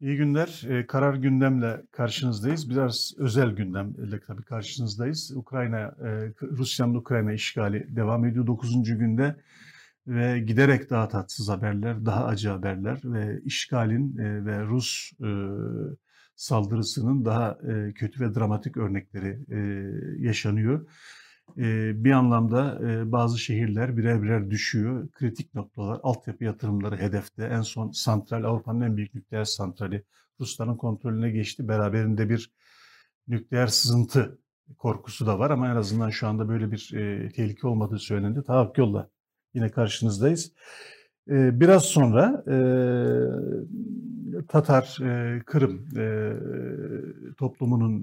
İyi günler. Ee, karar gündemle karşınızdayız. Biraz özel gündemle tabii karşınızdayız. Ukrayna, e, Rusya'nın Ukrayna işgali devam ediyor 9. günde ve giderek daha tatsız haberler, daha acı haberler ve işgalin e, ve Rus e, saldırısının daha kötü ve dramatik örnekleri yaşanıyor. E, bir anlamda e, bazı şehirler birer birer düşüyor. Kritik noktalar, altyapı yatırımları hedefte. En son santral, Avrupa'nın en büyük nükleer santrali Rusların kontrolüne geçti. Beraberinde bir nükleer sızıntı korkusu da var ama en azından şu anda böyle bir e, tehlike olmadığı söylendi. Tahakkuk yolla yine karşınızdayız. E, biraz sonra e, Tatar, Kırım toplumunun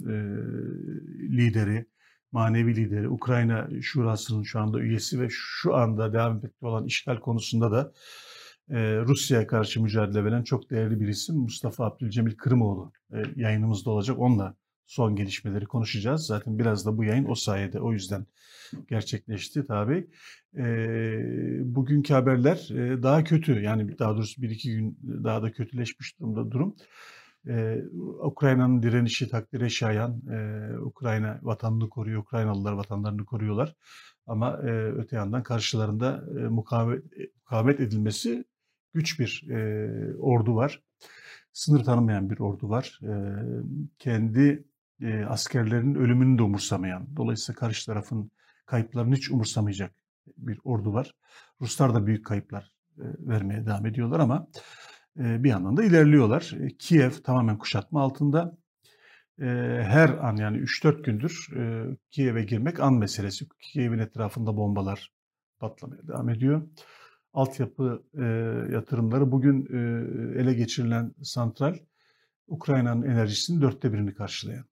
lideri, manevi lideri, Ukrayna Şurası'nın şu anda üyesi ve şu anda devam etmekte olan işgal konusunda da e, Rusya'ya karşı mücadele veren çok değerli bir isim Mustafa Abdülcemil Kırımoğlu e, yayınımızda olacak. Onunla son gelişmeleri konuşacağız. Zaten biraz da bu yayın o sayede o yüzden gerçekleşti tabii. E, bugünkü haberler e, daha kötü yani daha doğrusu bir iki gün daha da kötüleşmiş durumda durum. Ee, Ukrayna'nın direnişi takdire şayan, ee, Ukrayna vatanını koruyor, Ukraynalılar vatanlarını koruyorlar. Ama e, öte yandan karşılarında e, mukavemet, mukavemet edilmesi güç bir e, ordu var. Sınır tanımayan bir ordu var. E, kendi e, askerlerinin ölümünü de umursamayan, dolayısıyla karşı tarafın kayıplarını hiç umursamayacak bir ordu var. Ruslar da büyük kayıplar e, vermeye devam ediyorlar ama bir yandan da ilerliyorlar. Kiev tamamen kuşatma altında. Her an yani 3-4 gündür Kiev'e girmek an meselesi. Kiev'in etrafında bombalar patlamaya devam ediyor. Altyapı yatırımları bugün ele geçirilen santral Ukrayna'nın enerjisinin dörtte birini karşılayan.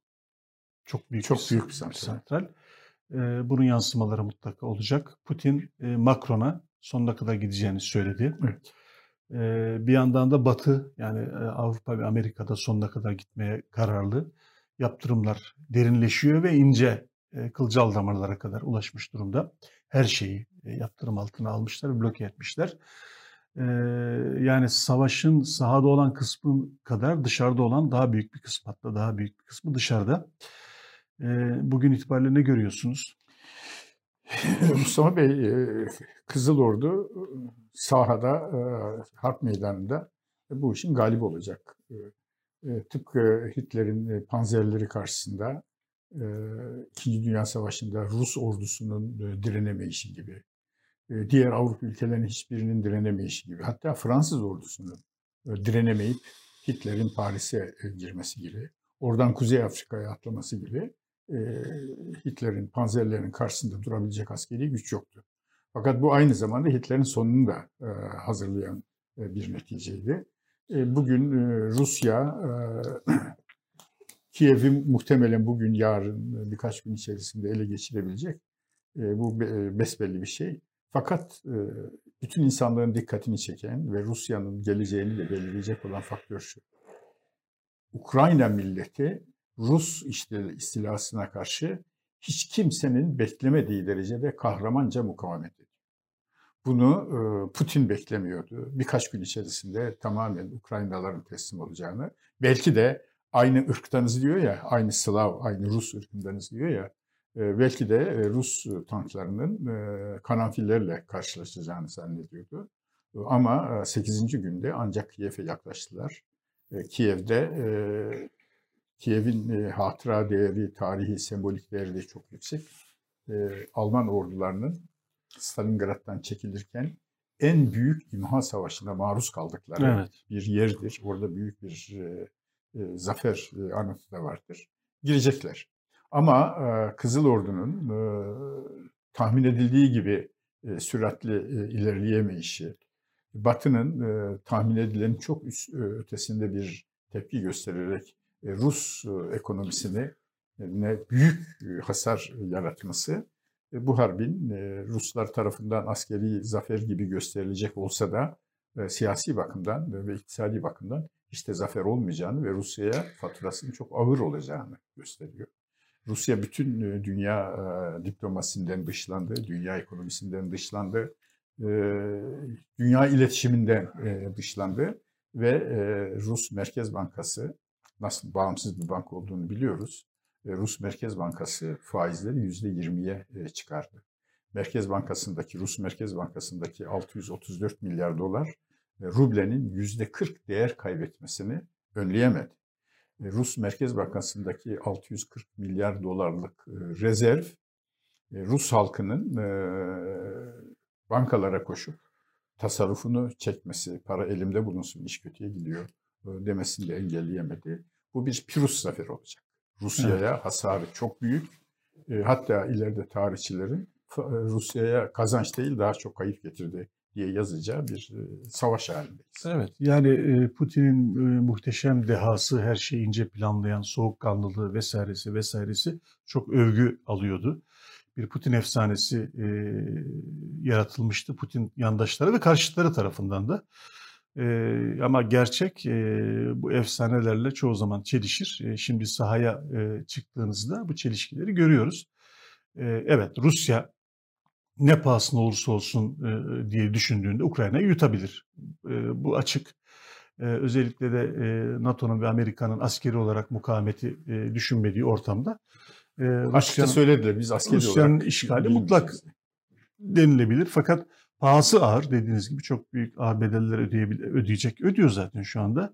Çok büyük, Çok bir, büyük bir santral. santral. Bunun yansımaları mutlaka olacak. Putin Macron'a sonuna kadar gideceğini söyledi. Evet bir yandan da Batı yani Avrupa ve Amerika'da sonuna kadar gitmeye kararlı. Yaptırımlar derinleşiyor ve ince kılcal damarlara kadar ulaşmış durumda. Her şeyi yaptırım altına almışlar, bloke etmişler. Yani savaşın sahada olan kısmı kadar dışarıda olan daha büyük bir kısmı hatta daha büyük bir kısmı dışarıda. Bugün itibariyle ne görüyorsunuz? Mustafa Bey, Kızıl Ordu sahada, harp meydanında bu işin galip olacak. Tıpkı Hitler'in panzerleri karşısında İkinci Dünya Savaşı'nda Rus ordusunun direnemeyişi gibi, diğer Avrupa ülkelerinin hiçbirinin direnemeyişi gibi, hatta Fransız ordusunun direnemeyip Hitler'in Paris'e girmesi gibi, oradan Kuzey Afrika'ya atlaması gibi Hitler'in panzerlerinin karşısında durabilecek askeri güç yoktu. Fakat bu aynı zamanda Hitler'in sonunu da hazırlayan bir neticeydi. Bugün Rusya Kiev'i muhtemelen bugün, yarın, birkaç gün içerisinde ele geçirebilecek. Bu besbelli bir şey. Fakat bütün insanların dikkatini çeken ve Rusya'nın geleceğini de belirleyecek olan faktör şu. Ukrayna milleti Rus işte istilasına karşı hiç kimsenin beklemediği derecede kahramanca mukavemet. Bunu Putin beklemiyordu. Birkaç gün içerisinde tamamen Ukraynalıların teslim olacağını. Belki de aynı ırktanız diyor ya, aynı Slav, aynı Rus ırkındanız diyor ya. Belki de Rus tanklarının karanfillerle karşılaşacağını zannediyordu. Ama 8. günde ancak Kiev'e yaklaştılar. Kiev'de Kiev'in e, hatıra değeri, tarihi, sembolik değeri de çok yüksek. E, Alman ordularının Stalingrad'dan çekilirken en büyük imha savaşına maruz kaldıkları evet. bir yerdir. Orada büyük bir e, e, zafer e, anıtı da vardır. Girecekler. Ama e, Kızıl Ordu'nun e, tahmin edildiği gibi e, süratli e, ilerleyemeyişi, Batı'nın e, tahmin edilenin çok üst, e, ötesinde bir tepki göstererek Rus e, ekonomisine ne büyük e, hasar yaratması bu harbin Ruslar tarafından askeri zafer gibi gösterilecek olsa da siyasi bakımdan ve iktisadi bakımdan işte zafer olmayacağını ve Rusya'ya faturasının çok ağır olacağını gösteriyor. Rusya bütün dünya diplomasinden dışlandı, dünya ekonomisinden dışlandı, dünya iletişiminden dışlandı ve e, Rus Merkez Bankası nasıl bağımsız bir bank olduğunu biliyoruz. E, Rus Merkez Bankası faizleri %20'ye e, çıkardı. Merkez Bankası'ndaki, Rus Merkez Bankası'ndaki 634 milyar dolar e, rublenin %40 değer kaybetmesini önleyemedi. Rus Merkez Bankası'ndaki 640 milyar dolarlık rezerv Rus halkının bankalara koşup tasarrufunu çekmesi, para elimde bulunsun, iş kötüye gidiyor demesini de engelleyemedi. Bu bir Pirus zaferi olacak. Rusya'ya evet. hasarı çok büyük. Hatta ileride tarihçilerin Rusya'ya kazanç değil daha çok kayıp getirdi diye yazacağı bir savaş halindeyiz. Evet yani Putin'in muhteşem dehası, her şeyi ince planlayan, soğukkanlılığı vesairesi vesairesi çok övgü alıyordu. Bir Putin efsanesi e, yaratılmıştı Putin yandaşları ve karşıtları tarafından da. E, ama gerçek e, bu efsanelerle çoğu zaman çelişir. E, şimdi sahaya e, çıktığınızda bu çelişkileri görüyoruz. E, evet Rusya ne pahasına olursa olsun e, diye düşündüğünde Ukrayna'yı yutabilir. E, bu açık. E, özellikle de e, NATO'nun ve Amerika'nın askeri olarak mukavemeti e, düşünmediği ortamda. E, Açıkça söylediler biz askeri Rusya'nın olarak. işgali mutlak denilebilir. Fakat pahası ağır dediğiniz gibi çok büyük ağır bedeller ödeyecek. Ödüyor zaten şu anda.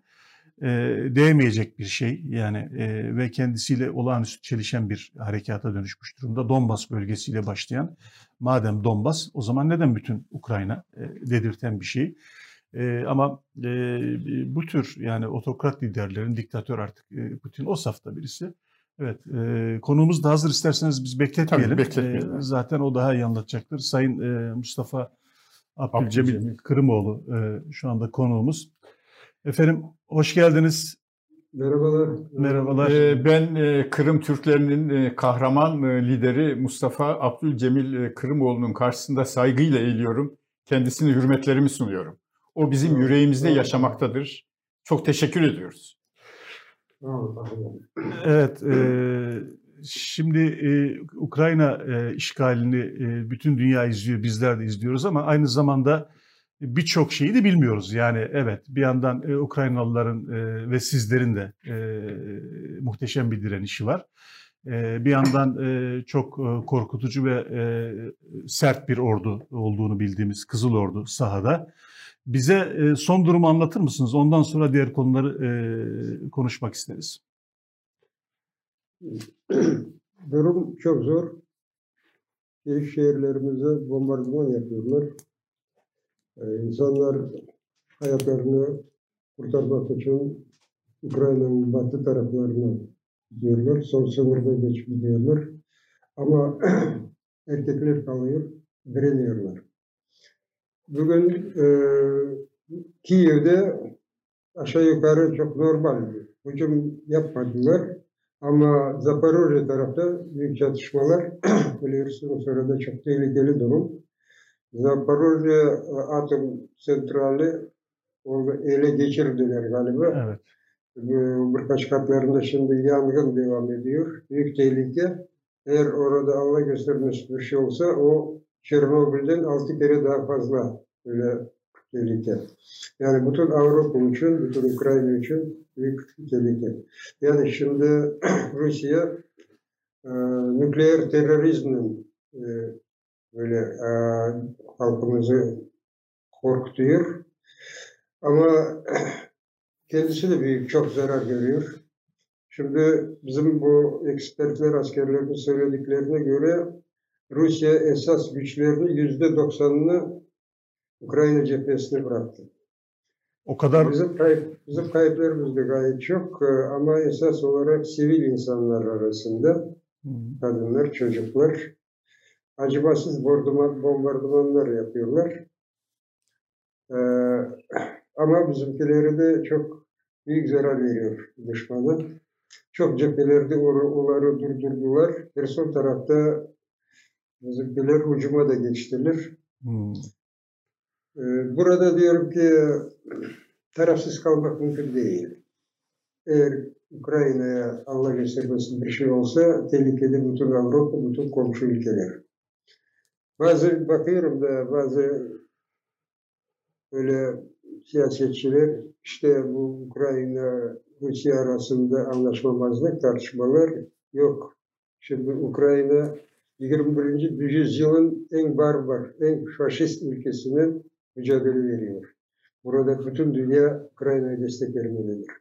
E, değmeyecek bir şey yani e, ve kendisiyle olağanüstü çelişen bir harekata dönüşmüş durumda. Donbas bölgesiyle başlayan madem Donbas o zaman neden bütün Ukrayna e, dedirten bir şey. E, ama e, bu tür yani otokrat liderlerin diktatör artık e, Putin o safta birisi. Evet, e, konuğumuz da hazır isterseniz biz bekletmeyelim. Tabii bekletmeyelim. E, zaten o daha iyi anlatacaktır. Sayın e, Mustafa Abdülcemil, Abdülcemil. Kırımoğlu e, şu anda konuğumuz. Efendim hoş geldiniz. Merhabalar. Merhabalar. Ee, ben e, Kırım Türklerinin e, kahraman e, lideri Mustafa Abdülcemil e, Kırımoğlu'nun karşısında saygıyla eğiliyorum. Kendisine hürmetlerimi sunuyorum. O bizim yüreğimizde yaşamaktadır. Çok teşekkür ediyoruz. Evet, e, şimdi e, Ukrayna e, işgalini e, bütün dünya izliyor, bizler de izliyoruz ama aynı zamanda birçok şeyi de bilmiyoruz. Yani evet bir yandan e, Ukraynalıların e, ve sizlerin de e, muhteşem bir direnişi var. E, bir yandan e, çok e, korkutucu ve e, sert bir ordu olduğunu bildiğimiz Kızıl Ordu sahada. Bize e, son durumu anlatır mısınız? Ondan sonra diğer konuları e, konuşmak isteriz. Durum çok zor. Şehirlerimize bombardıman yapıyorlar. Ee, insanlar hayatlarını kurtarmak için Ukrayna'nın batı taraflarına gidiyorlar. Son sınırda geçip gidiyorlar. Ama erkekler kalıyor, direniyorlar. Bugün e, Kiev'de aşağı yukarı çok normal hücum yapmadılar. Ama Zaporojye tarafta büyük çatışmalar biliyorsunuz orada çok tehlikeli durum. Zaporojye atom santrali orada ele geçirdiler galiba. Evet. Birkaç katlarında şimdi yangın devam ediyor. Büyük tehlike. Eğer orada Allah göstermesi bir şey olsa o Çernobil'den altı kere daha fazla böyle tehlike. Yani bütün Avrupa için, bütün Ukrayna için büyük tehlike. Yani şimdi Rusya e, nükleer terörizmin e, böyle e, halkımızı korkutuyor. Ama kendisi de büyük çok zarar görüyor. Şimdi bizim bu ekspertler, askerlerin söylediklerine göre Rusya esas güçlerini yüzde doksanını Ukrayna cephesine bıraktı. O kadar bizim kayıp bizim kayıplarımız da gayet çok e, ama esas olarak sivil insanlar arasında hmm. kadınlar, çocuklar acımasız bombardımanlar yapıyorlar. Ee, ama bizimkileri de çok büyük zarar veriyor düşmana. Çok cephelerde onları durdurdular. Bir son tarafta bizimkiler hücuma da geçtiler. Hmm. Ee, burada diyorum ki tarafsız kalmak mümkün değil. Eğer Ukrayna'ya Allah göstermesin bir şey olsa tehlikede bütün Avrupa, bütün komşu ülkeler. Bazı bakıyorum da bazı böyle siyasetçiler işte bu Ukrayna Rusya arasında anlaşmamazlık tartışmalar yok. Şimdi Ukrayna 21. yüzyılın en barbar, en faşist ülkesinin mücadele veriyor. Burada bütün dünya Ukrayna'ya destek vermelidir.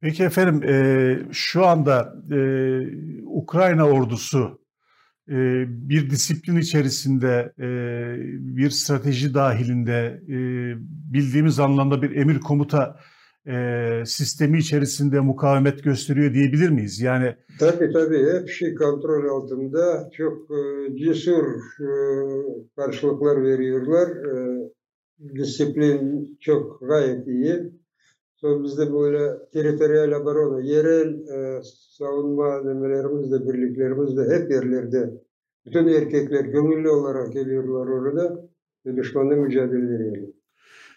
Peki efendim e, şu anda e, Ukrayna ordusu e, bir disiplin içerisinde, e, bir strateji dahilinde e, bildiğimiz anlamda bir emir komuta e, sistemi içerisinde mukavemet gösteriyor diyebilir miyiz? Yani Tabii tabii hep şey kontrol altında çok e, cesur e, karşılıklar veriyorlar. E, disiplin çok gayet iyi. Sonra bizde böyle teritoriyel abarona, yerel e, savunma demelerimiz de birliklerimiz de hep yerlerde. Bütün erkekler gönüllü olarak geliyorlar orada ve düşmanla mücadele veriyorlar.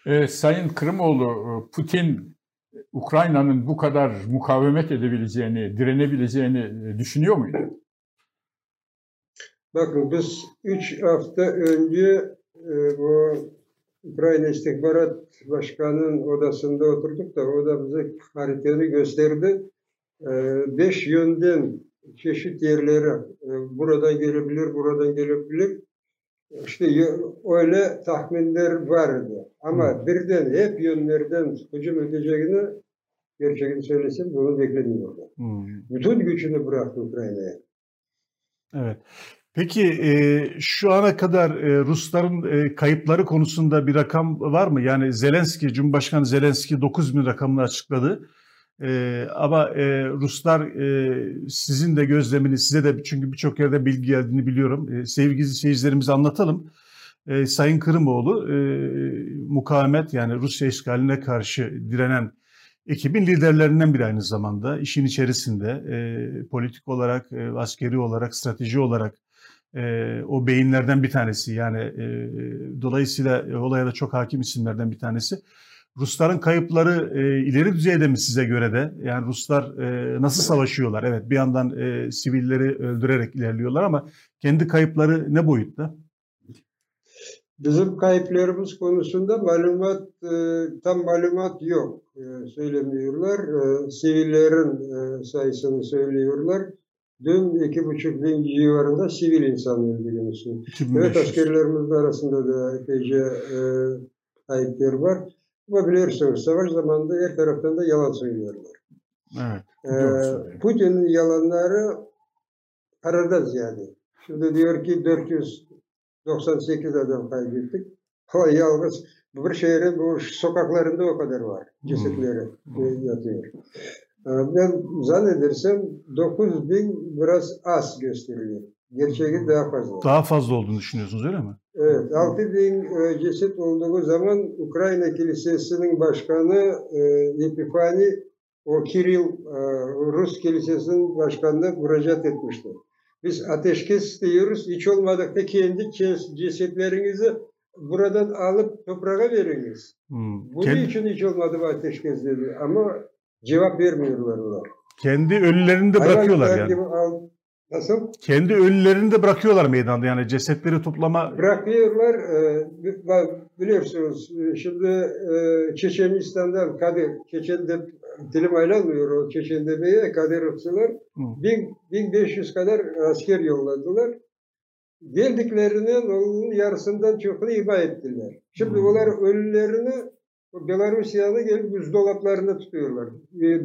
E, Sayın Kırımoğlu, e, Putin Ukrayna'nın bu kadar mukavemet edebileceğini, direnebileceğini e, düşünüyor muydu? Bakın biz üç hafta önce e, bu Ukrayna İstihbarat Başkanı'nın odasında oturduk da o da bize haritayı gösterdi. E, beş yönden çeşit yerlere e, buradan gelebilir, buradan gelebilir. İşte öyle tahminler vardı. Ama birden hep yönlerden hücum edeceğini gerçekten söylesem bunu beklemiyorlar. Hmm. Bütün gücünü bıraktı Ukrayna'ya. Evet. Peki e, şu ana kadar e, Rusların e, kayıpları konusunda bir rakam var mı? Yani Zelenski, Cumhurbaşkanı Zelenski 9 bin rakamını açıkladı. E, ama e, Ruslar e, sizin de gözlemini size de çünkü birçok yerde bilgi geldiğini biliyorum. E, sevgili seyircilerimize anlatalım. E, Sayın Kırımoğlu e, mukavemet yani Rusya işgaline karşı direnen ekibin liderlerinden biri aynı zamanda. işin içerisinde e, politik olarak, e, askeri olarak, strateji olarak e, o beyinlerden bir tanesi. Yani e, dolayısıyla olaya da çok hakim isimlerden bir tanesi. Rusların kayıpları e, ileri düzeyde mi size göre de? Yani Ruslar e, nasıl savaşıyorlar? Evet bir yandan e, sivilleri öldürerek ilerliyorlar ama kendi kayıpları ne boyutta? Bizim kayıplarımız konusunda malumat e, tam malumat yok. E, söylemiyorlar. E, sivillerin e, sayısını söylüyorlar. Dün iki buçuk bin civarında sivil insan öldürülmüşsün. Evet askerlerimizin arasında da epeyce e, kayıplar var. Ama biliyorsunuz savaş zamanında her taraftan da yalan söylüyorlar. Evet. Ee, Putin'in yalanları paradan ziyade. Şimdi diyor ki 498 adam kaybettik. Ama yalnız bu şehrin bu sokaklarında o kadar var. Cesetleri hmm. yatıyor. Ee, ben zannedersem 9 bin biraz az gösteriyor. Gerçeği daha fazla. Daha fazla olduğunu düşünüyorsunuz öyle mi? Evet, 6 bin e, ceset olduğu zaman Ukrayna Kilisesi'nin başkanı e, Epifani o Kiril e, Rus Kilisesi'nin başkanına müracaat etmişti. Biz ateşkes istiyoruz. Hiç olmadıkta kendi cesetlerinizi buradan alıp toprağa veriniz. Hmm. Bunun Kend... için hiç olmadı bu ateşkes dedi. Ama cevap vermiyorlar onlar. Kendi ölülerini de bırakıyorlar yani. Al, Nasıl? Kendi ölülerini de bırakıyorlar meydanda yani cesetleri toplama. Bırakıyorlar. E, biliyorsunuz e, şimdi e, Çeçenistan'dan Kadir, Çeçen'de dilim ayrılmıyor o Çeçen demeye Kadir Rıfsılar. 1500 kadar asker yolladılar. Geldiklerinin onun yarısından çokunu iba ettiler. Şimdi hmm. onlar ölülerini Belarusya'da gelip buzdolaplarında tutuyorlar.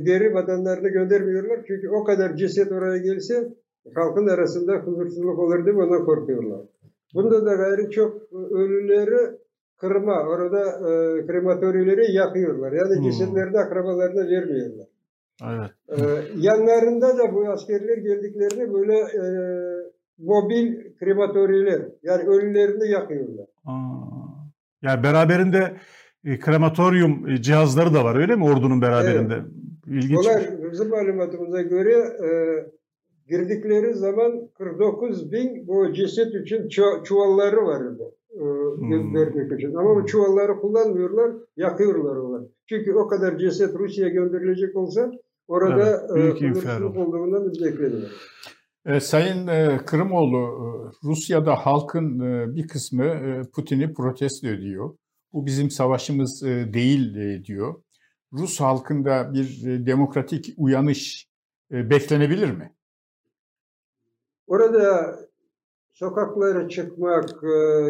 Geri vatanlarına göndermiyorlar. Çünkü o kadar ceset oraya gelse halkın arasında huzursuzluk olur diye ona korkuyorlar. Bunda da gayri çok ölüleri kırma, orada e, krematorileri yakıyorlar. Yani hmm. cesetlerini akrabalarına vermiyorlar. Evet. E, yanlarında da bu askerler geldiklerinde böyle e, mobil krematoriler, yani ölülerini yakıyorlar. Aa. Yani beraberinde e, krematoryum e, cihazları da var öyle mi ordunun beraberinde? Evet. İlginç. Onlar bizim malumatımıza göre e, girdikleri zaman 49 bin bu ceset için çuvalları vardı. E, hmm. için. Ama bu çuvalları kullanmıyorlar, yakıyorlar onlar. Çünkü o kadar ceset Rusya'ya gönderilecek olsa orada evet, e, olduğundan bekleniyor. E, Sayın e, Kırımoğlu, e, Rusya'da halkın e, bir kısmı e, Putin'i protesto ediyor. bu bizim savaşımız değil diyor. Rus halkında bir demokratik uyanış beklenebilir mi? Orada sokaklara çıkmak,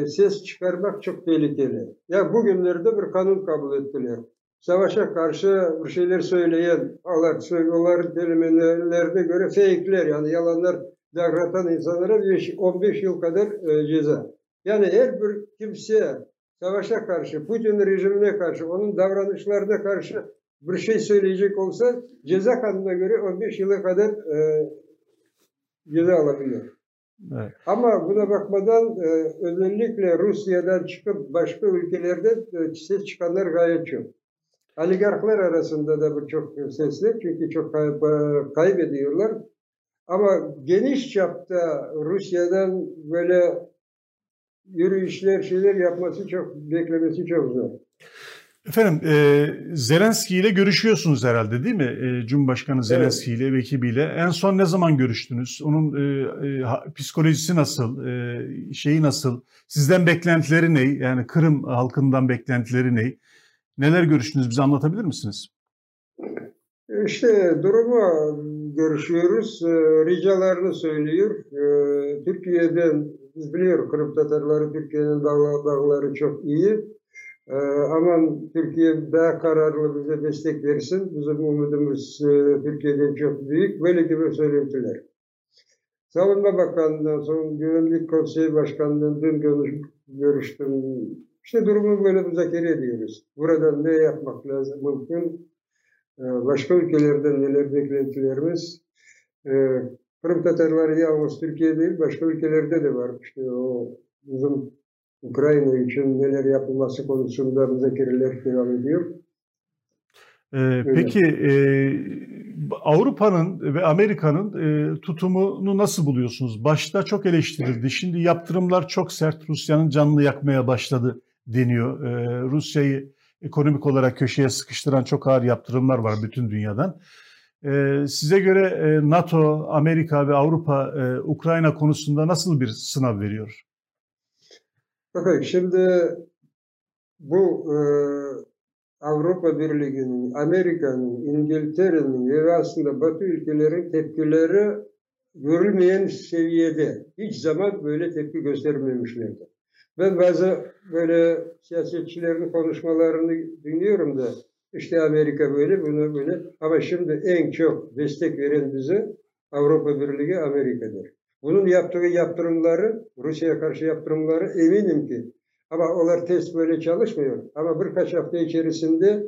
ses çıkarmak çok tehlikeli. Ya bugünlerde bir kanun kabul ettiler. Savaşa karşı bir şeyler söyleyen, onların kelimelerine göre fake'ler yani yalanlar devratan insanlara 15 yıl kadar ceza. Yani her bir kimse savaşa karşı, Putin rejimine karşı, onun davranışlarına karşı bir şey söyleyecek olsa ceza kanununa göre 15 yıla kadar e, ceza alabiliyor. Evet. Ama buna bakmadan e, özellikle Rusya'dan çıkıp başka ülkelerde e, ses çıkanlar gayet çok. Oligarklar arasında da bu çok sesli çünkü çok kay kaybediyorlar. Ama geniş çapta Rusya'dan böyle yürüyüşler, şeyler yapması çok, beklemesi çok zor. Efendim, e, Zelenski ile görüşüyorsunuz herhalde değil mi? E, Cumhurbaşkanı Zelenski ile ve ekibiyle. En son ne zaman görüştünüz? Onun e, e, psikolojisi nasıl? E, şeyi nasıl? Sizden beklentileri ne? Yani Kırım halkından beklentileri ne? Neler görüştünüz? Bize anlatabilir misiniz? İşte durumu görüşüyoruz. E, ricalarını söylüyor. E, Türkiye'den, biz biliyoruz Kırım Tatarları, Türkiye'nin dağları çok iyi ee, aman Türkiye daha kararlı bize destek versin. Bizim umudumuz e, Türkiye'den çok büyük. Böyle gibi söylentiler. Savunma Bakanı'ndan sonra Güvenlik Konseyi Başkanı'ndan dün görüştüm. İşte durumu böyle müzakere ediyoruz. Buradan ne yapmak lazım mümkün? Ee, başka ülkelerden neler beklentilerimiz? Ee, Kırım Tatarları yalnız Türkiye değil, başka ülkelerde de var. İşte o bizim Ukrayna için neler yapılması konusunda müzakereler devam ediyor. Ee, peki e, Avrupa'nın ve Amerika'nın e, tutumunu nasıl buluyorsunuz? Başta çok eleştirildi. Şimdi yaptırımlar çok sert. Rusya'nın canını yakmaya başladı deniyor. E, Rusya'yı ekonomik olarak köşeye sıkıştıran çok ağır yaptırımlar var bütün dünyadan. E, size göre e, NATO, Amerika ve Avrupa e, Ukrayna konusunda nasıl bir sınav veriyor? Bakın şimdi bu e, Avrupa Birliği'nin, Amerika'nın, İngiltere'nin ve aslında Batı ülkelerin tepkileri görülmeyen seviyede. Hiç zaman böyle tepki göstermemişlerdi. Ben bazı böyle siyasetçilerin konuşmalarını dinliyorum da işte Amerika böyle, bunu böyle. Ama şimdi en çok destek veren bize Avrupa Birliği Amerika'dır. Bunun yaptığı yaptırımları, Rusya'ya karşı yaptırımları eminim ki ama onlar test böyle çalışmıyor. Ama birkaç hafta içerisinde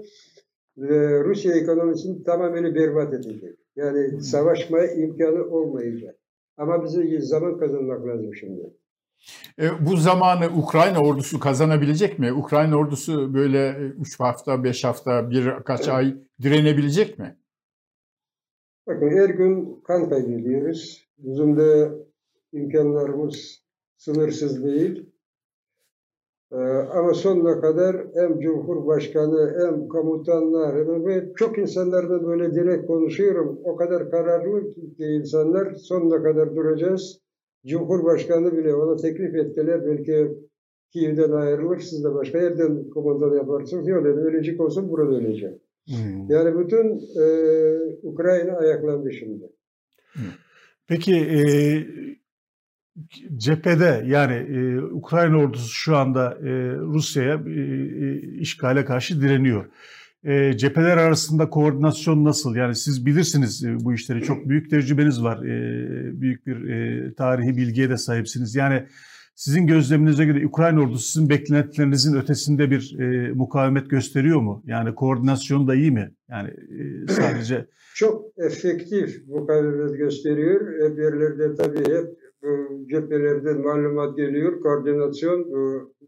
e, Rusya ekonomisini tamamen berbat edecek. Yani savaşmaya imkanı olmayacak. Ama bize zaman kazanmak lazım şimdi. E, bu zamanı Ukrayna ordusu kazanabilecek mi? Ukrayna ordusu böyle 3 hafta, 5 hafta, birkaç ay direnebilecek mi? Bakın her gün kan kaybediyoruz. Bizim de imkanlarımız sınırsız değil. Ee, ama sonuna kadar hem Cumhurbaşkanı hem komutanlar hem ve çok insanlarla böyle direkt konuşuyorum. O kadar kararlı ki insanlar sonuna kadar duracağız. Cumhurbaşkanı bile ona teklif ettiler. Belki Kiev'den ayrılır, siz de başka yerden komutan yaparsınız. Yok dedi, ölecek olsun burada öleceğim. Hmm. Yani bütün e, Ukrayna ayaklandı şimdi. Peki e, cephede yani e, Ukrayna ordusu şu anda e, Rusya'ya e, işgale karşı direniyor. E, cepheler arasında koordinasyon nasıl? Yani siz bilirsiniz e, bu işleri. Çok büyük tecrübeniz var. E, büyük bir e, tarihi bilgiye de sahipsiniz. Yani sizin gözleminize göre Ukrayna ordusu sizin beklentilerinizin ötesinde bir e, mukavemet gösteriyor mu? Yani koordinasyon da iyi mi? Yani e, sadece... Çok efektif mukavemet gösteriyor. Hep yerlerde tabii hep cephelerden malumat geliyor. Koordinasyon,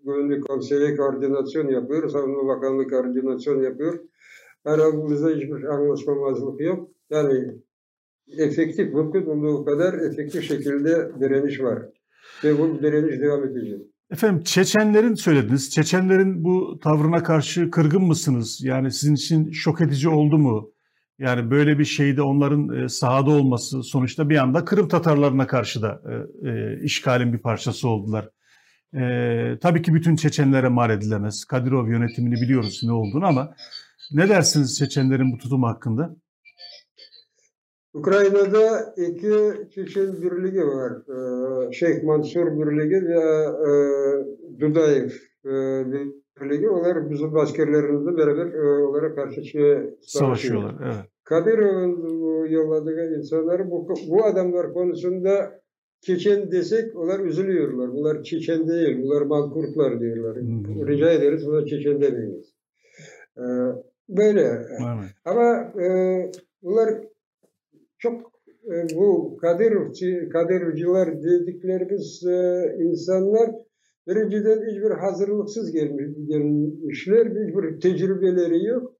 Güvenlik Konseyi koordinasyon yapıyor. Savunma Bakanlığı koordinasyon yapıyor. Aramızda hiçbir anlaşmamazlık yok. Yani efektif, mümkün olduğu kadar efektif şekilde direniş var. Ve bu direniş devam edecek. Efendim Çeçenlerin söylediniz. Çeçenlerin bu tavrına karşı kırgın mısınız? Yani sizin için şok edici oldu mu? Yani böyle bir şeyde onların e, sahada olması sonuçta bir anda Kırım Tatarlarına karşı da e, e, işgalin bir parçası oldular. Ee, tabii ki bütün Çeçenlere mal edilemez. Kadirov yönetimini biliyoruz ne olduğunu ama ne dersiniz Çeçenlerin bu tutumu hakkında? Ukrayna'da iki Çeçen birliği var. Ee, Şeyh Mansur birliği ve e, Dudayev e, birliği. Onlar bizim askerlerimizle beraber e, onlara karşı şey, Savaşıyorlar. Evet. Kadirov'un yolladığı insanları bu, bu adamlar konusunda Çeçen desek onlar üzülüyorlar. Bunlar Çeçen değil, bunlar Mankurtlar diyorlar. Hmm. Rica ederiz bunlar Çeçen demeyiz. Ee, böyle. evet. Ama e, bunlar çok e, bu Kadirov, Kadirovcular dediklerimiz e, insanlar birinciden hiçbir hazırlıksız gelmiş, gelmişler, hiçbir tecrübeleri yok.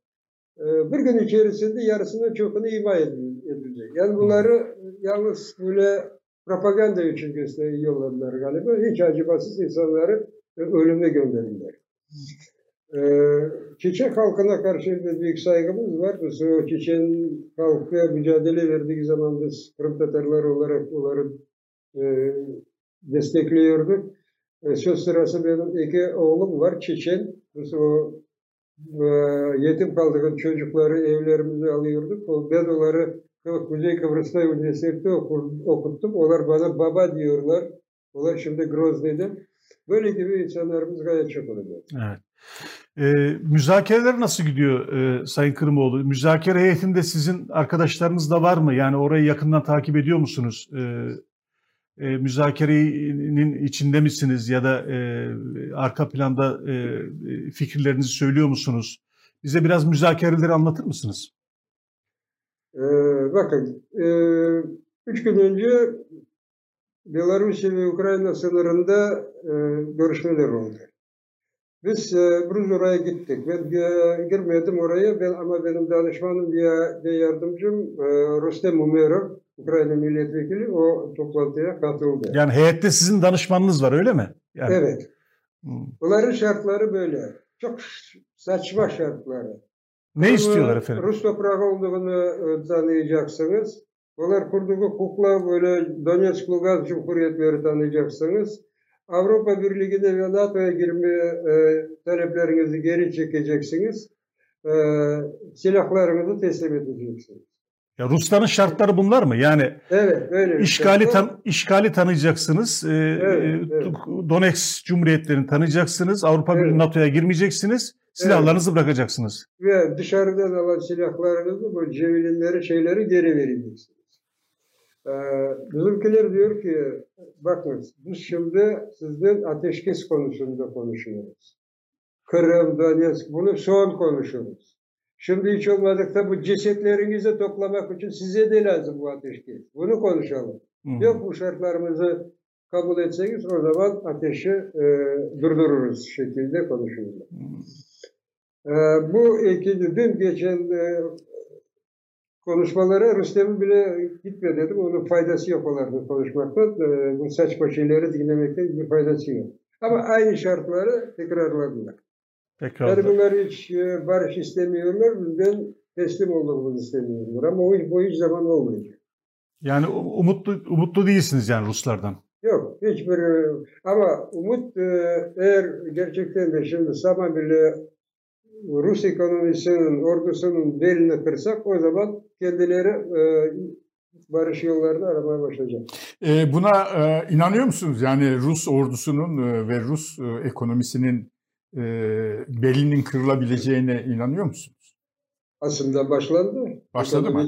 E, bir gün içerisinde yarısından çokunu ima edilecek. Yani bunları yalnız böyle propaganda için gösteriyorlar galiba. Hiç acımasız insanları ölüme gönderirler. Ee, Çeçen halkına karşı bir büyük saygımız var. Biz o Çeçen halkı mücadele verdiği zaman biz Kırım Tatarları olarak onları e, destekliyorduk. E, söz sırası benim iki oğlum var Çeçen. Biz o e, yetim kaldığım çocukları evlerimize alıyorduk. O, ben onları Kuzey Kıbrıs'ta üniversitede okuttum. Onlar bana baba diyorlar. Onlar şimdi Grozny'de. Böyle gibi insanlarımız gayet çok oluyor. Evet. Ee, müzakereler nasıl gidiyor e, Sayın Kırımoğlu? Müzakere heyetinde sizin arkadaşlarınız da var mı? Yani orayı yakından takip ediyor musunuz? Ee, e, müzakerenin içinde misiniz ya da e, arka planda e, fikirlerinizi söylüyor musunuz? Bize biraz müzakereleri anlatır mısınız? Ee, bakın, e, üç gün önce Belarusya ve Ukrayna sınırında e, görüşmeler oldu. Biz e, Bruz oraya gittik. Ben e, girmedim oraya ben, ama benim danışmanım ve, yardımcım e, Rostem Umerov, Ukrayna milletvekili o toplantıya katıldı. Yani heyette sizin danışmanınız var öyle mi? Yani. Evet. Hmm. Bunların şartları böyle. Çok saçma şartları. Ne istiyorlar efendim? Rus toprağı olduğunu e, tanıyacaksınız. Onlar kurduğu kukla böyle Donetsk, Lugansk Cumhuriyetleri tanıyacaksınız. Avrupa Birliği'ne ve NATO'ya girme e, taleplerinizi geri çekeceksiniz. E, silahlarınızı teslim edeceksiniz. Ya Rusların şartları bunlar mı? Yani evet, öyle işgali tan işgali tanıyacaksınız. E, evet, evet. Donetsk Cumhuriyetlerini tanıyacaksınız. Avrupa evet. Birliği NATO'ya girmeyeceksiniz. Silahlarınızı evet. bırakacaksınız. Ve dışarıdan alan silahlarınızı, bu cevilinleri, şeyleri geri vereceksiniz. Ee, bizimkiler diyor ki, bakın biz şimdi sizden ateşkes konusunda konuşuyoruz. Kırım, Donetsk, bunu son konuşuyoruz. Şimdi hiç olmadıkta bu cesetlerinizi toplamak için size de lazım bu ateşkes. Bunu konuşalım. Hı. Yok bu şartlarımızı kabul etseniz o zaman ateşi e, durdururuz şekilde konuşuyorlar. E, bu ikinci, dün geçen e, konuşmalara Rüstem'in bile gitme dedim. Onun faydası yok onlarda konuşmaktan. E, bu saçma şeyleri dinlemekten bir faydası yok. Ama aynı şartları tekrarladılar. Tekrar. Yani bunlar hiç e, barış istemiyorlar. Bizden teslim olmamızı istemiyorlar. Ama o, bu hiç zaman olmayacak. Yani umutlu umutlu değilsiniz yani Ruslardan. Yok hiçbir ama umut eğer gerçekten de şimdi Saman bile Rus ekonomisinin, ordusunun belini kırsak o zaman kendileri e, barış yollarını aramaya başlayacak. E, buna e, inanıyor musunuz? Yani Rus ordusunun e, ve Rus e, ekonomisinin e, belinin kırılabileceğine inanıyor musunuz? Aslında başlandı. Başladı mı?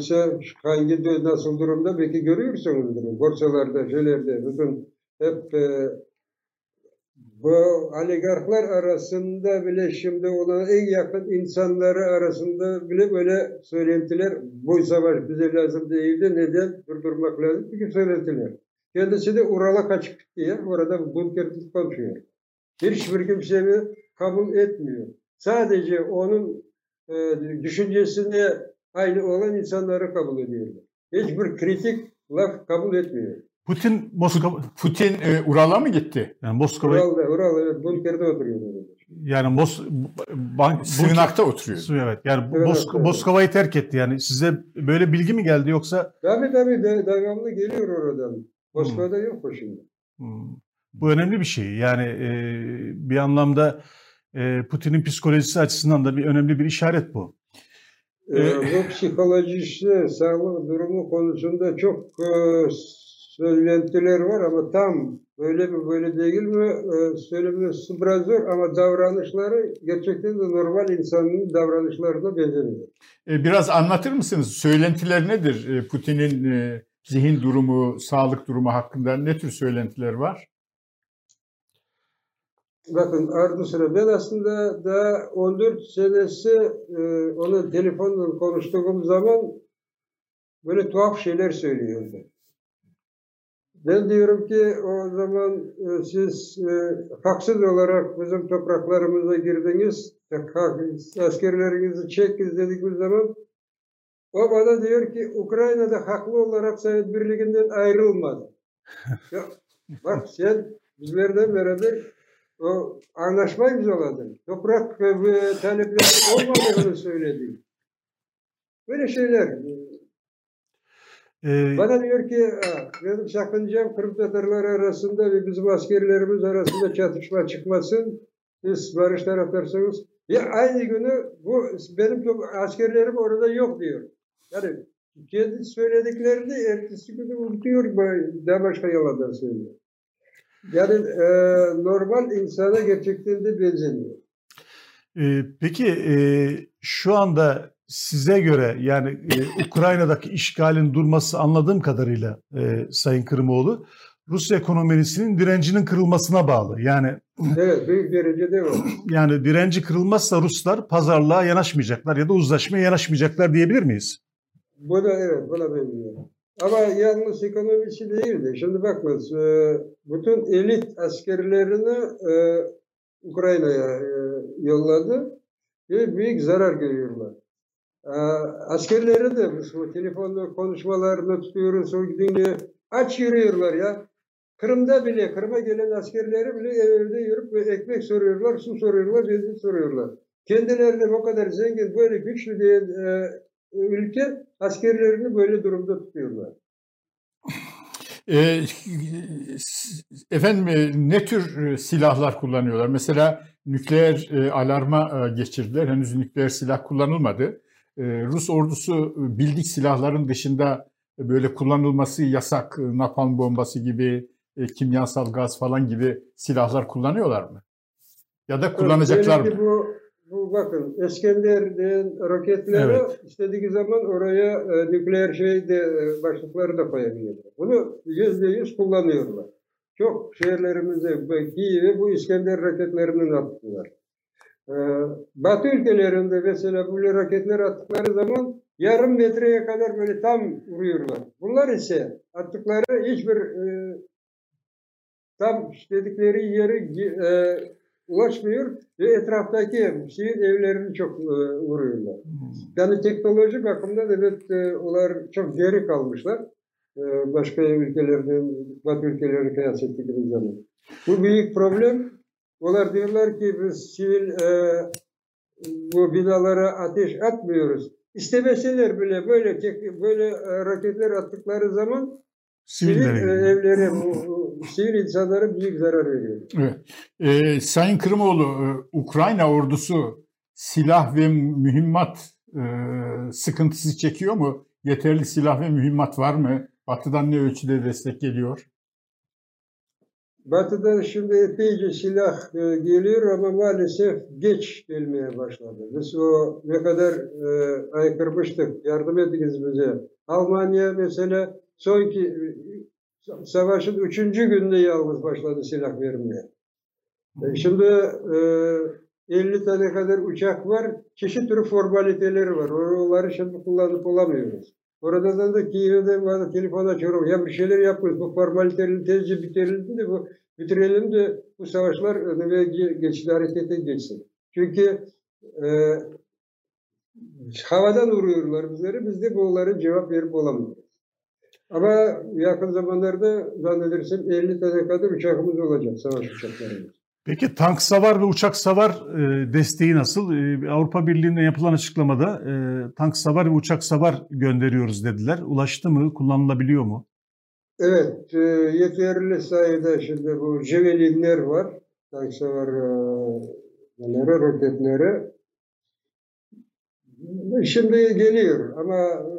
Hangi nasıl durumda belki görüyorsunuz. Borsalarda, şeylerde, bütün hep e, bu oligarklar arasında bile şimdi olan en yakın insanları arasında bile böyle söylentiler bu savaş bize lazım değildi. Neden? Durdurmak lazım. Çünkü söylentiler. Kendisi de Ural'a kaçıp diye orada bunker konuşuyor. Hiçbir kimseyi kabul etmiyor. Sadece onun e, düşüncesine aynı olan insanları kabul ediyorlar. Hiçbir kritik laf kabul etmiyor. Putin Moskova Putin e, Ural'a mı gitti? Yani Moskova Ural'da, Ural evet bunkerde oturuyor. Yani Mos bank sığınakta oturuyor. Evet. Yani evet, Mosk evet. Moskova'yı terk etti. Yani size böyle bilgi mi geldi yoksa? Tabii tabii de, devamlı geliyor oradan. Moskova'da hmm. yok o şimdi. Hmm. Bu önemli bir şey. Yani e, bir anlamda e, Putin'in psikolojisi açısından da bir önemli bir işaret bu. Ee, bu psikolojisi, sağlık durumu konusunda çok e, söylentiler var ama tam böyle mi böyle değil mi e, söylemesi biraz zor ama davranışları gerçekten de normal insanın davranışlarına benzemiyor. E, biraz anlatır mısınız? Söylentiler nedir? E, Putin'in e, zihin durumu, sağlık durumu hakkında ne tür söylentiler var? Bakın ardı sıra ben aslında daha 14 senesi e, onun telefonla konuştuğum zaman böyle tuhaf şeyler söylüyordu. Ben diyorum ki o zaman e, siz e, haksız olarak bizim topraklarımıza girdiniz, askerlerinizi çektiniz dedikleri zaman o bana diyor ki Ukrayna'da haklı olarak Sovyet Birliği'nden ayrılmadı. ya, bak sen bizlerden beraber o anlaşma imzaladın. Toprak ve talepleri olmadığını söyledin. Böyle şeyler. Ee, Bana diyor ki benim sakıncam Kırım Tatarlar arasında ve bizim askerlerimiz arasında çatışma çıkmasın. Siz barış taraftarsınız. Ya aynı günü bu benim askerlerim orada yok diyor. Yani kendi söylediklerini ertesi günü unutuyor, daha başka yalanlar söylüyor. Yani e, normal insana gerçekten de benzemiyor. Ee, peki e, şu anda size göre yani e, Ukrayna'daki işgalin durması anladığım kadarıyla e, Sayın Kırımoğlu Rusya ekonomisinin direncinin kırılmasına bağlı. Yani Evet, büyük derecede var. Yani direnci kırılmazsa Ruslar pazarlığa yanaşmayacaklar ya da uzlaşmaya yanaşmayacaklar diyebilir miyiz? Bu da evet, buna benziyor. Ama yalnız ekonomisi değildi. Şimdi bakınız, e, bütün elit askerlerini e, Ukrayna'ya e, yolladı ve büyük zarar görüyorlar. Askerleri de bu telefonda konuşmalarını tutuyoruz, o dinliyor. Aç yürüyorlar ya. Kırım'da bile, Kırım'a gelen askerleri bile evde yürüp ekmek soruyorlar, su soruyorlar, benzin soruyorlar. Kendilerini o kadar zengin, böyle güçlü diye ülke askerlerini böyle durumda tutuyorlar. E, efendim e, ne tür e, silahlar kullanıyorlar? Mesela nükleer e, alarma e, geçirdiler. Henüz nükleer silah kullanılmadı. E, Rus ordusu e, bildik silahların dışında böyle kullanılması yasak e, napalm bombası gibi, e, kimyasal gaz falan gibi silahlar kullanıyorlar mı? Ya da kullanacaklar mı? Bu bu bakın İskender'den roketleri evet. istediği zaman oraya e, nükleer şey de e, başlıkları da koyabiliyorlar. Bunu yüzde yüz kullanıyorlar. Çok şehirlerimizde Kiev'e bu İskender roketlerini attılar. E, Batı ülkelerinde mesela böyle roketler attıkları zaman yarım metreye kadar böyle tam vuruyorlar. Bunlar ise attıkları hiçbir e, tam dedikleri yeri e, ulaşmıyor ve etraftaki şehir evlerini çok e, vuruyorlar. Hmm. Yani teknoloji bakımından evet e, onlar çok geri kalmışlar. E, başka ülkelerden, Batı ülkelerine kıyas ettiğimiz zaman. Bu büyük problem. Onlar diyorlar ki biz sivil e, bu binalara ateş atmıyoruz. İstemeseler bile böyle böyle e, raketler attıkları zaman sivil e, evlere, sivil insanlara büyük zarar veriyor. Evet. Ee, Sayın Kırımoğlu, e, Ukrayna ordusu silah ve mühimmat e, sıkıntısı çekiyor mu? Yeterli silah ve mühimmat var mı? Batı'dan ne ölçüde destek geliyor? Batı'dan şimdi epeyce silah e, geliyor ama maalesef geç gelmeye başladı. Biz o ne kadar e, aykırmıştık, yardım ediniz bize. Almanya mesela sonki savaşın üçüncü günde yalnız başladı silah vermeye. E şimdi e, 50 tane kadar uçak var, çeşit türlü formaliteleri var. Oraları şimdi kullanıp olamıyoruz. Oradan da Kiev'de bana telefon açıyorum. Ya bir şeyler yapıyoruz. Bu formaliteleri tezce bitirelim de bu bitirelim de bu savaşlar önüme geçti harekete geçsin. Çünkü e, havadan vuruyorlar bizleri. Biz de bunlara cevap verip olamıyoruz. Ama yakın zamanlarda zannedersem 50 tane kadar uçağımız olacak, savaş uçaklarımız. Peki tank savar ve uçak savar e, desteği nasıl? E, Avrupa Birliği'nde yapılan açıklamada e, tank savar ve uçak savar gönderiyoruz dediler. Ulaştı mı? Kullanılabiliyor mu? Evet, e, yeterli sayıda şimdi bu Javelinler var. Tank savar e, roketleri. Şimdi geliyor ama e,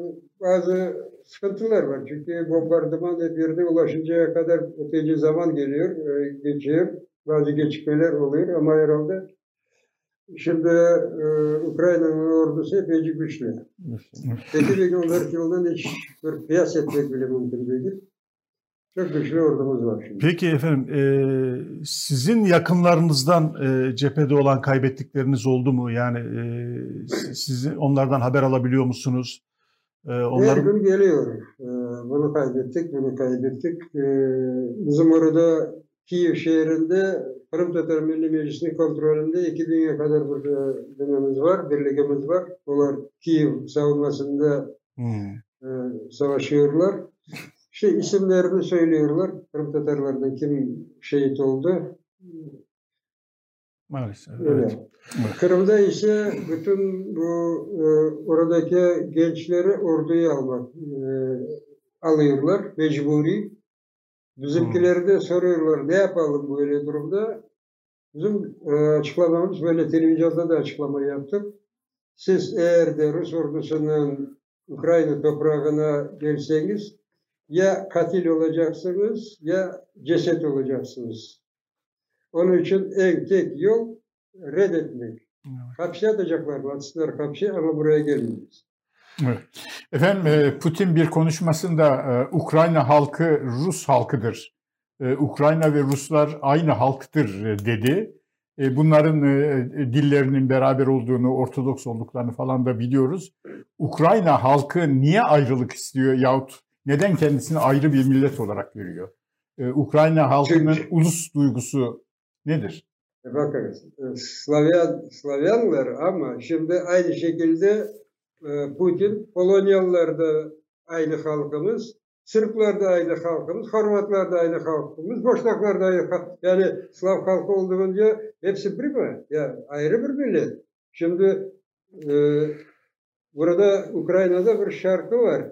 bazı sıkıntılar var. Çünkü bombardıman yerine ulaşıncaya kadar öteci zaman geliyor, e, geçiyor. Bazı gecikmeler oluyor ama herhalde şimdi e, Ukrayna'nın ordusu epeyce güçlü. Peki bir 14 yıldan hiç bir kıyas etmek bile mümkün değil. Çok güçlü ordumuz var şimdi. Peki efendim, e, sizin yakınlarınızdan e, cephede olan kaybettikleriniz oldu mu? Yani e, sizin onlardan haber alabiliyor musunuz? E, onların... Her gün geliyor. E, bunu kaybettik, bunu kaybettik. E, bizim orada Kiev şehrinde Kırım Tatar Milli Meclisi'nin kontrolünde iki dünya kadar bir birimiz var, birliğimiz var. Onlar Kiev savunmasında hmm. e, savaşıyorlar. İşte isimlerini söylüyorlar. Kırım Tatarlardan kim şehit oldu. Maalesef. Evet. Kırım'da ise bütün bu e, oradaki gençleri orduya almak e, alıyorlar mecburi. Bizimkileri de soruyorlar ne yapalım böyle durumda. Bizim e, açıklamamız böyle televizyonda da açıklama yaptık. Siz eğer de Rus ordusunun Ukrayna toprağına gelseniz ya katil olacaksınız ya ceset olacaksınız. Onun için en tek yol reddetmek. Evet. Hapse atacaklar, atsınlar hapse ama buraya gelmeyiz. Evet. Efendim e, Putin bir konuşmasında e, Ukrayna halkı Rus halkıdır. E, Ukrayna ve Ruslar aynı halktır dedi. Bunların dillerinin beraber olduğunu, Ortodoks olduklarını falan da biliyoruz. Ukrayna halkı niye ayrılık istiyor yahut neden kendisini ayrı bir millet olarak görüyor? Ukrayna halkının Çünkü, ulus duygusu nedir? Bakınız, Slavyan, Slavyanlar ama şimdi aynı şekilde Putin, Polonyalılar da aynı halkımız, Sırplar da aynı halkımız, Horvatlar da aynı halkımız, Boşnaklar da aynı halkımız. Yani Slav halkı olduğunca hepsi bir mi? Ya ayrı bir millet. Şimdi e, burada Ukrayna'da bir şarkı var.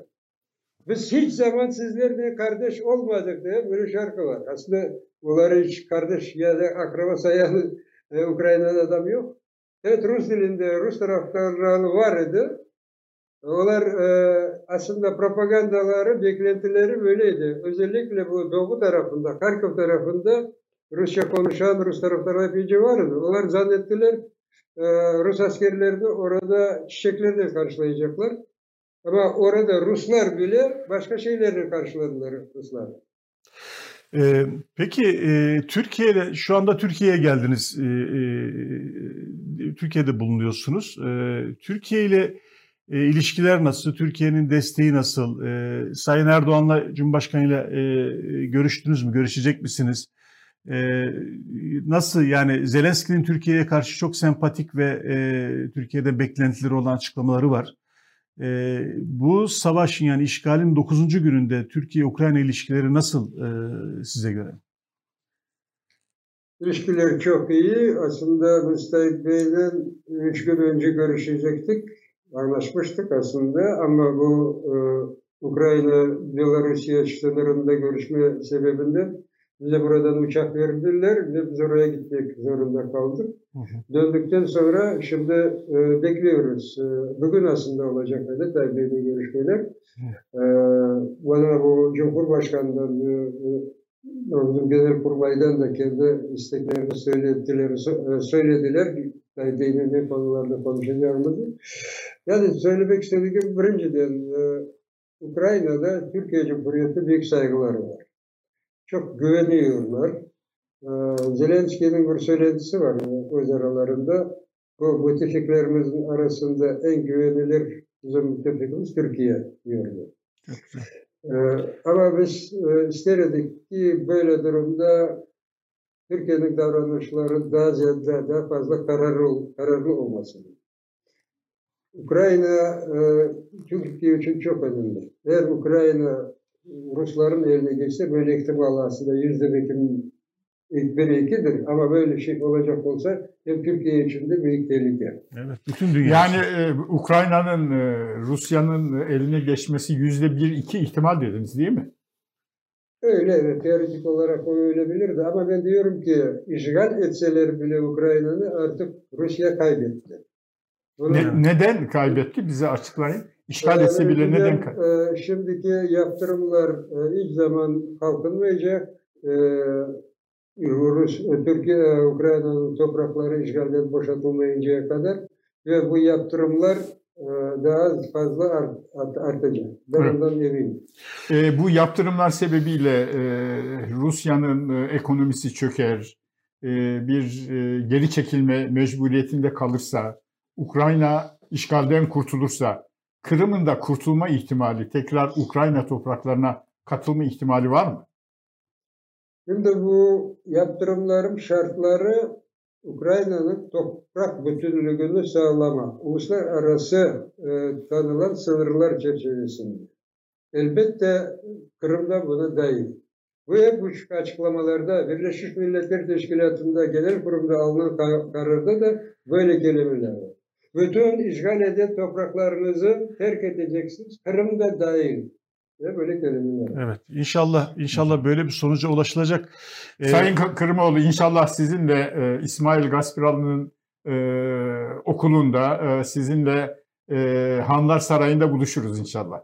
Biz hiç zaman sizlerle kardeş olmadık diye bir şarkı var. Aslında onları hiç kardeş ya da akraba sayan e, Ukrayna'da adam yok. Evet Rus dilinde Rus taraftarları var idi. Onlar e, aslında propagandaları, beklentileri böyleydi. Özellikle bu doğu tarafında, Kharkov tarafında Rusça konuşan Rus taraftarı epeyce vardı. Onlar zannettiler e, Rus askerlerini orada çiçeklerle karşılayacaklar. Ama orada Ruslar bile başka şeylerle karşıladılar Ruslar. Ee, peki e, Türkiye'de şu anda Türkiye'ye geldiniz, e, e, Türkiye'de bulunuyorsunuz. E, Türkiye ile e, ilişkiler nasıl? Türkiye'nin desteği nasıl? E, Sayın Erdoğan'la Cumhurbaşkanı ile e, görüştünüz mü? Görüşecek misiniz? E, nasıl yani Zelenski'nin Türkiye'ye karşı çok sempatik ve e, Türkiye'de beklentileri olan açıklamaları var. E, bu savaşın yani işgalin 9. gününde Türkiye-Ukrayna ilişkileri nasıl e, size göre? İlişkiler çok iyi. Aslında Mustafa Bey'den 3 gün önce görüşecektik anlaşmıştık aslında ama bu e, Ukrayna-Belarusya sınırında görüşme sebebinden bize buradan uçak verdiler ve biz oraya gitmek zorunda kaldık. Hı hı. Döndükten sonra şimdi e, bekliyoruz. E, bugün aslında olacak öyle tabii görüşmeler. E, bana bu Cumhurbaşkanı'ndan e, e bizim genel kurmaydan da kendi isteklerini söylediler, e, söylediler. Yani dini konularda konuşacağımızı. Yani söylemek istediğim birinciden e, Ukrayna'da Türkiye Cumhuriyeti büyük saygıları var. Çok güveniyorlar. E, Zelenski'nin bir söylentisi var e, öz aralarında. Bu müttefiklerimizin arasında en güvenilir bizim müttefikimiz Türkiye diyordu. Ee, ama biz e, isterdik ki böyle durumda Türkiye'nin davranışları daha ziyade daha fazla kararlı, kararlı olmasını. Ukrayna e, Türkiye için çok önemli. Eğer Ukrayna Rusların eline geçse böyle ihtimal aslında yüzde bekim bir ikidir. Ama böyle şey olacak olsa hem Türkiye için de büyük tehlike. Evet, bütün dünya Yani e, Ukrayna'nın e, Rusya'nın eline geçmesi yüzde bir iki ihtimal dediniz değil mi? Öyle evet teoretik olarak o öyle bilirdi ama ben diyorum ki işgal etseler bile Ukrayna'nı artık Rusya kaybetti. Ne- neden kaybetti? Bize açıklayın. İşgal Ee, etse bile bir de, neden kaybetti? e, şimdiki yaptırımlar e, ilk zaman kalkınmayacak. E, Rus, e, Türkiye, e, Ukrayna'nın toprakları işgalden boşaltılmayıncaya kadar ve bu yaptırımlar e, daha fazla art- art- artacak. Ben Evet. ondan eminim. E, bu yaptırımlar sebebiyle e, Rusya'nın e, ekonomisi çöker, e, bir e, geri çekilme mecburiyetinde kalırsa, Ukrayna işgalden kurtulursa, Kırım'ın da kurtulma ihtimali, tekrar Ukrayna topraklarına katılma ihtimali var mı? Şimdi bu yaptırımların şartları Ukrayna'nın toprak bütünlüğünü sağlama, uluslararası e, tanılan sınırlar çerçevesinde. Elbette Kırım'da buna dahil. Bu hep bu açıklamalarda Birleşmiş Milletler Teşkilatı'nda genel kurumda alınan ka- kararda da böyle kelimeler var. Bütün işgal eden topraklarınızı terk edeceksiniz. Kırım da dahil. Ve böyle kelimeler. Evet. İnşallah inşallah böyle bir sonuca ulaşılacak. Ee, Sayın Kı- Kırımoğlu inşallah sizinle e, İsmail Gaspiralı'nın e, okulunda, e, sizinle e, Hanlar Sarayı'nda buluşuruz inşallah.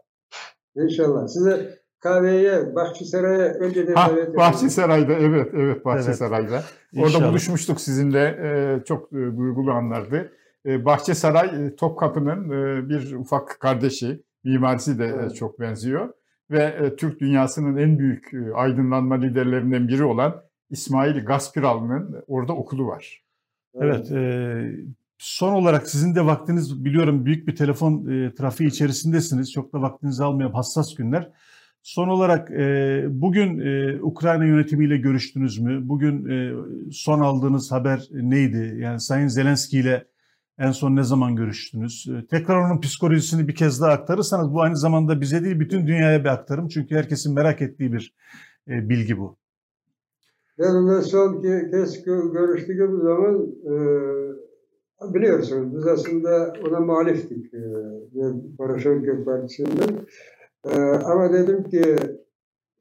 İnşallah. Size kahveye, Bahçesaray'a önceden Ha, davet. Bahçesaray'da, evet, evet Bahçesaray'da. Orada İnşallah. buluşmuştuk sizinle. e, çok e, duygulu anlardı. E, Bahçesaray e, Topkapı'nın e, bir ufak kardeşi. Mimarisi de Evet. çok benziyor. Ve Türk dünyasının en büyük aydınlanma liderlerinden biri olan İsmail Gaspiralı'nın orada okulu var. Evet. son olarak sizin de vaktiniz biliyorum büyük bir telefon trafiği içerisindesiniz. Çok da vaktinizi almayan hassas günler. Son olarak e, bugün e, Ukrayna yönetimiyle görüştünüz mü? Bugün e, son aldığınız haber neydi? Yani Sayın Zelenski ile en son ne zaman görüştünüz? E, tekrar onun psikolojisini bir kez daha aktarırsanız bu aynı zamanda bize değil bütün dünyaya bir aktarım. Çünkü herkesin merak ettiği bir e, bilgi bu. Ben onunla son ke- kez gö- görüştüğüm zaman e, biliyorsunuz biz aslında ona muhaliftik. E, ben Poroshenko Partisi'nden. E, ama dedim ki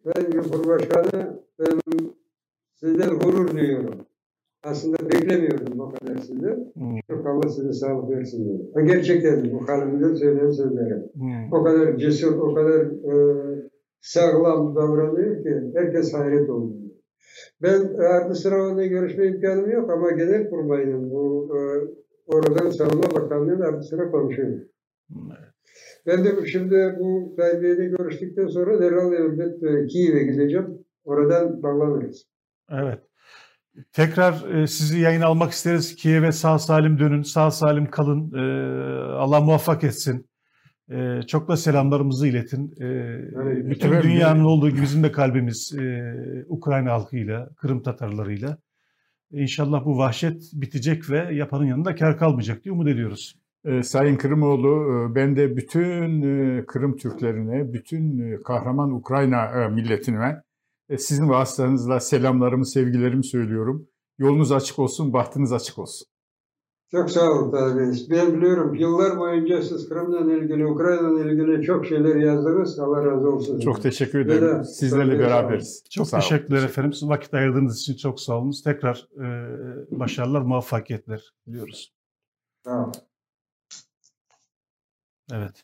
ben Cumhurbaşkanı ben sizden gurur duyuyorum. Aslında beklemiyordum o kadar sizden. Hmm, Çok Allah size sağlık versin dedim. Ha, Gerçekten bu halimden söylüyorum sözlerim. hmm. O kadar cesur, o kadar e, sağlam davranıyor ki herkes hayret oldu. Ben e, ardı sıra onunla görüşme imkanım yok ama genel kurmayın bu e, oradan Savunma Bakanlığı'nın ardı sıra konuşuyorum. Ben de şimdi bu Tayyip Bey'le görüştükten sonra derhal elbet Kiev'e gideceğim. Oradan bağlanırız. Evet. Tekrar e, sizi yayın almak isteriz. Kiev'e sağ salim dönün, sağ salim kalın. E, Allah muvaffak etsin. E, çok da selamlarımızı iletin. Bütün Evet, dünyanın olduğu gibi bizim de kalbimiz Ukrayna halkıyla, Kırım Tatarlarıyla. İnşallah bu vahşet bitecek ve yapanın yanında kar kalmayacak diye umut ediyoruz. E, Sayın Kırımoğlu, ben de bütün Kırım Türklerine, bütün kahraman Ukrayna milletine sizin vasıtanızla selamlarımı, sevgilerimi söylüyorum. Yolunuz açık olsun, bahtınız açık olsun. Çok sağ olun Bey. Ben biliyorum yıllar boyunca siz Kırım'la ilgili, Ukrayna'la ilgili çok şeyler yazdınız. Allah razı olsun. Çok teşekkür ederim. Sizlerle Çok sağ olun. beraberiz. Çok sağ olun. teşekkürler efendim. Siz vakit ayırdığınız için çok sağ olun. Tekrar e, başarılar, muvaffakiyetler diliyoruz. Sağ olun. Evet.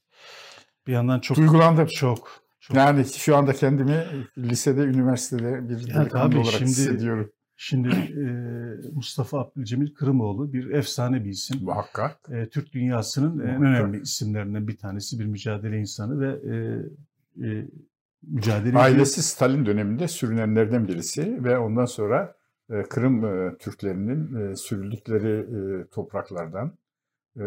Bir yandan çok Duygulandım. çok çok Yani şu anda kendimi lisede, üniversitede bir delikanlı olarak şimdi- hissediyorum. Şimdi e, Mustafa Abdülcemil Kırımoğlu bir efsane bir isim. Muhakkak. E, Türk dünyasının en Muhakkak. önemli isimlerinden bir tanesi, bir mücadele insanı ve e, e, mücadele ediyor. Ailesi Stalin döneminde sürünenlerden birisi ve ondan sonra e, Kırım e, Türklerinin e, sürüldükleri e, topraklardan e,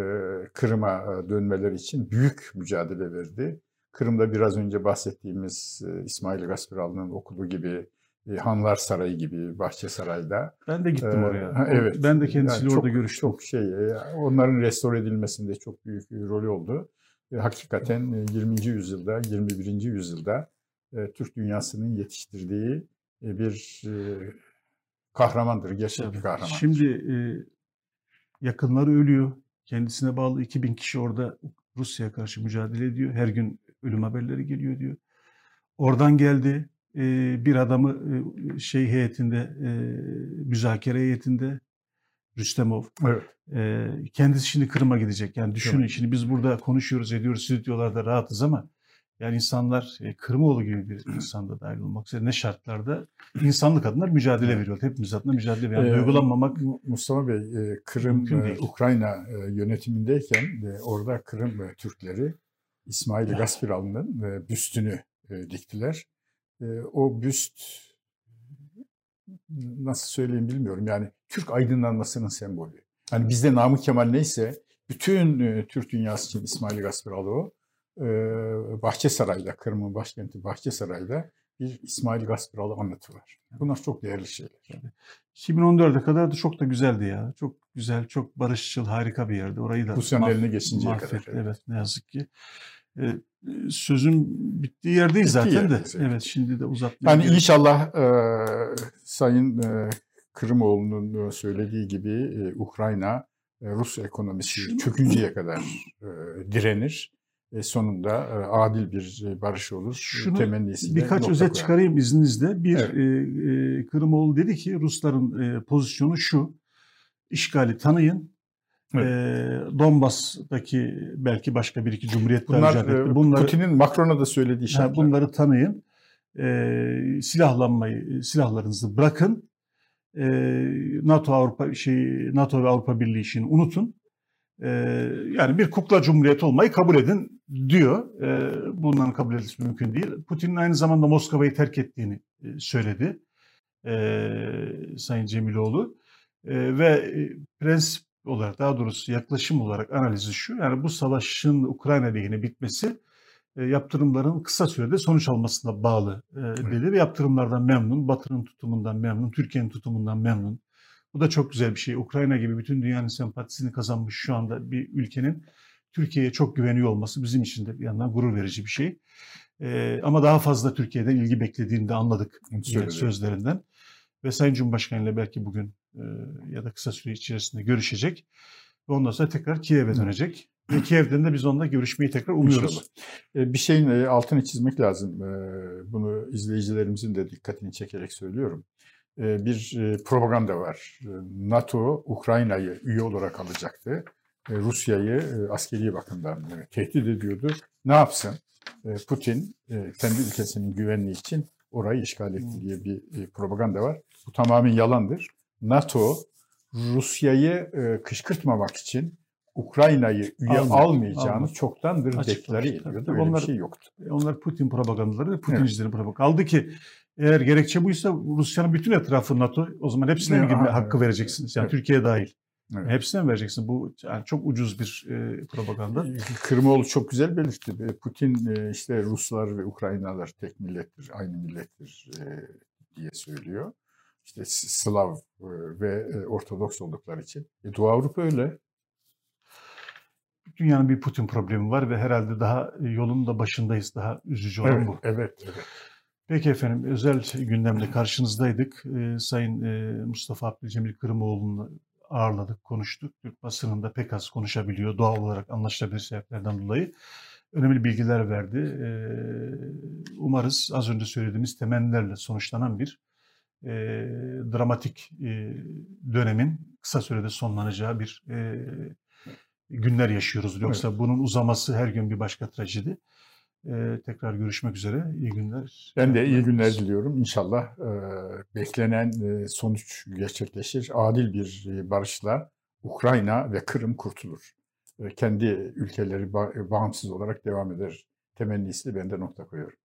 Kırım'a e, dönmeleri için büyük mücadele verdi. Kırım'da biraz önce bahsettiğimiz e, İsmail Gaspiralı'nın okulu gibi, e, Hanlar Sarayı gibi, Bahçesaray'da. Ben de gittim e, oraya. ha, evet. Ben de kendisiyle Yani orada çok- görüştüm. Çok şey, onların restore edilmesinde çok büyük rolü oldu. Hakikaten e, 20. yüzyılda, 21. yüzyılda Türk dünyasının yetiştirdiği bir kahramandır, gerçek bir kahraman. Şimdi yakınları ölüyor. Kendisine bağlı 2000 kişi orada Rusya'ya karşı mücadele ediyor. Her gün ölüm haberleri geliyor diyor. Oradan geldi. e, bir adamı e, şey heyetinde, e, müzakere heyetinde Rüstemov. Evet. E, kendisi şimdi Kırım'a gidecek. Yani düşünün Evet. şimdi biz burada konuşuyoruz, ediyoruz, stüdyolarda rahatız ama yani insanlar e, Kırımoğlu gibi bir insan da dahil olmak üzere ne şartlarda insanlık adına mücadele veriyor. Hepimiz adına mücadele veriyor. Yani Ee, duygulanmamak Mu- Mustafa Bey, e, Kırım, e. Ukrayna e, yönetimindeyken e, orada Kırım e, Türkleri İsmail Gaspiralı'nın e, büstünü e, diktiler. E, O büst nasıl söyleyeyim bilmiyorum. Yani Türk aydınlanmasının sembolü. Yani bizde Namık Kemal neyse bütün e, Türk dünyası için İsmail Gaspiralı o. E, Bahçesaray'da, Kırım'ın başkenti Bahçesaray'da bir İsmail Gaspiralı anıtı var. Bunlar çok değerli şeyler. 2014'e kadar da çok da güzeldi ya. Çok güzel, çok barışçıl, harika bir yerdi. Orayı da mahv- eline geçinceye kadar, mahvetti. evet. Evet, ne yazık ki. Ee, sözün bittiği yerdeyiz Bittiği zaten de. yerdeyiz, evet. Şimdi de uzatmaya Yani inşallah e, Sayın e, Kırımoğlu'nun e, söylediği gibi e, Ukrayna e, Rus ekonomisi Şunu- çökünceye kadar e, direnir. E, sonunda e, adil bir e, barış olur. Şunu Temennisiyle birkaç özet koyar. çıkarayım izninizle. Bir, Evet. e, e, Kırımoğlu dedi ki Rusların e, pozisyonu şu. işgali tanıyın. E, Donbas'taki belki başka bir iki cumhuriyet daha Bunlar icat etti. e, Bunları, Putin'in Macron'a da söylediği Ha, şartlar. bunları tanıyın. E, silahlanmayı, silahlarınızı bırakın. E, NATO Avrupa şey NATO ve Avrupa Birliği işini unutun. E, yani bir kukla cumhuriyet olmayı kabul edin diyor. E, bundan kabul edilmesi mümkün değil. Putin'in aynı zamanda Moskova'yı terk ettiğini e, söyledi. E, Sayın Cemiloğlu. E, ve prensip olarak daha doğrusu yaklaşım olarak analizi şu. Yani bu savaşın Ukrayna lehine bitmesi e, yaptırımların kısa sürede sonuç almasına bağlı e, dedi ve yaptırımlardan memnun, Batı'nın tutumundan memnun, Türkiye'nin tutumundan memnun. Bu da çok güzel bir şey. Ukrayna gibi bütün dünyanın sempatisini kazanmış şu anda bir ülkenin Türkiye'ye çok güveniyor olması bizim için de bir yandan gurur verici bir şey. E, ama daha fazla Türkiye'den ilgi beklediğini de anladık yine söyledi. sözlerinden. Ve Sayın Cumhurbaşkanı ile belki bugün e, ya da kısa süre içerisinde görüşecek. Ve ondan sonra tekrar Kiev'e dönecek. Ve Kiev'den de biz onunla görüşmeyi tekrar umuyoruz. E, Bir şeyin e, altını çizmek lazım. E, Bunu izleyicilerimizin de dikkatini çekerek söylüyorum. E, Bir e, propaganda var. E, NATO Ukrayna'yı üye olarak alacaktı. E, Rusya'yı e, askeri bakımdan e, tehdit ediyordu. Ne yapsın? E, Putin e, kendi ülkesinin güvenliği için orayı işgal etti diye bir e, propaganda var. Bu tamamen yalandır. NATO Rusya'yı e, kışkırtmamak için Ukrayna'yı üye Almıyor, almayacağını almıyor. çoktandır deklare ediyordu. Öyle onlar- bir şey yoktu. Onlar Putin propagandaları ve Putincilerin propagandası. Kaldı ki eğer gerekçe buysa Rusya'nın bütün etrafı NATO o zaman hepsine mi Evet, girme aha, hakkı evet, vereceksiniz? Yani evet. Türkiye dahil. Evet. Hepsine mi vereceksin? Bu yani çok ucuz bir e, propaganda. Kırmoğlu çok güzel belirtti. E, Putin e, işte Ruslar ve Ukraynalılar tek millettir, aynı millettir e, diye söylüyor. İşte Slav e, ve e, Ortodoks oldukları için. E, Doğu Avrupa öyle. Dünyanın bir Putin problemi var ve herhalde daha yolun da başındayız. Daha üzücü olan Evet, bu. evet, evet. Peki efendim özel gündemde karşınızdaydık. Ee, Sayın e, Mustafa Abdülcemil Kırımoğlu'nu ağırladık, konuştuk. Türk basınında pek az konuşabiliyor doğal olarak anlaşılabilir sebeplerden dolayı. Önemli bilgiler verdi. Ee, umarız az önce söylediğimiz temennilerle sonuçlanan bir e, dramatik e, dönemin kısa sürede sonlanacağı bir e, günler yaşıyoruz. Yoksa bunun uzaması her gün bir başka trajedi. Ee, tekrar görüşmek üzere. İyi günler. Ben de iyi günler diliyorum. İnşallah e, beklenen e, sonuç gerçekleşir. Adil bir e, barışla Ukrayna ve Kırım kurtulur. E, kendi ülkeleri ba- bağımsız olarak devam eder. Temennisiyle ben de nokta koyuyorum.